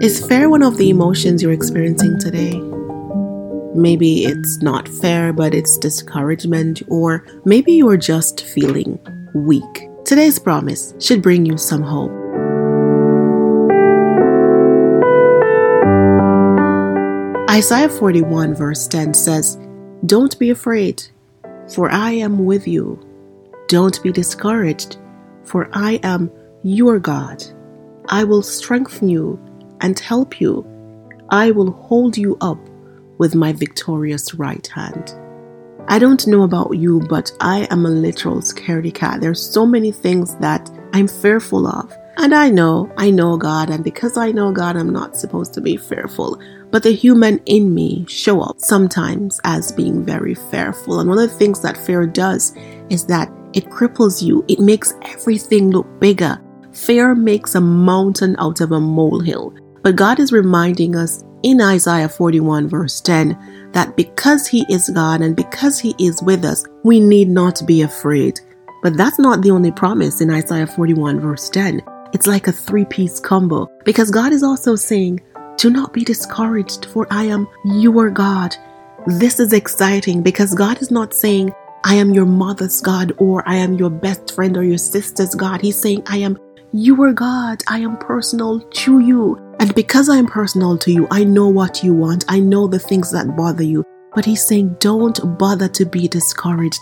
Is fear one of the emotions you're experiencing today? Maybe it's not fear, but it's discouragement, or maybe you're just feeling weak. Today's promise should bring you some hope. Isaiah 41, verse 10 says, Don't be afraid, for I am with you. Don't be discouraged, for I am your God. I will strengthen you and help you. I will hold you up with my victorious right hand. I don't know about you, but I am a literal scaredy cat. There's so many things that I'm fearful of. And I know, I know God, and because I know God, I'm not supposed to be fearful. But the human in me show up sometimes as being very fearful. And one of the things that fear does is that it cripples you. It makes everything look bigger. Fear makes a mountain out of a molehill. But God is reminding us in Isaiah 41, verse 10, that because He is God and because He is with us, we need not be afraid. But that's not the only promise in Isaiah 41, verse 10. It's like a three piece combo because God is also saying, Do not be discouraged, for I am your God. This is exciting because God is not saying, I am your mother's God or I am your best friend or your sister's God. He's saying, I am your God. I am personal to you. And because I am personal to you, I know what you want. I know the things that bother you. But he's saying, don't bother to be discouraged.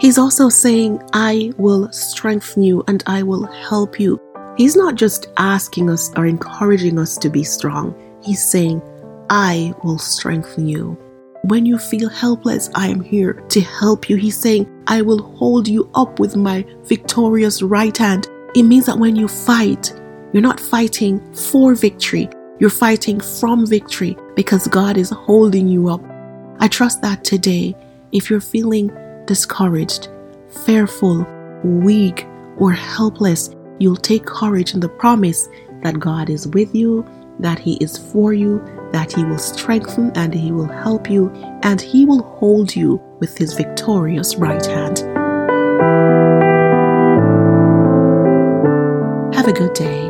He's also saying, I will strengthen you and I will help you. He's not just asking us or encouraging us to be strong. He's saying, I will strengthen you. When you feel helpless, I am here to help you. He's saying, I will hold you up with my victorious right hand. It means that when you fight, you're not fighting for victory, you're fighting from victory because God is holding you up. I trust that today, if you're feeling discouraged, fearful, weak, or helpless, you'll take courage in the promise that God is with you, that He is for you, that He will strengthen and He will help you, and He will hold you with His victorious right hand. good day.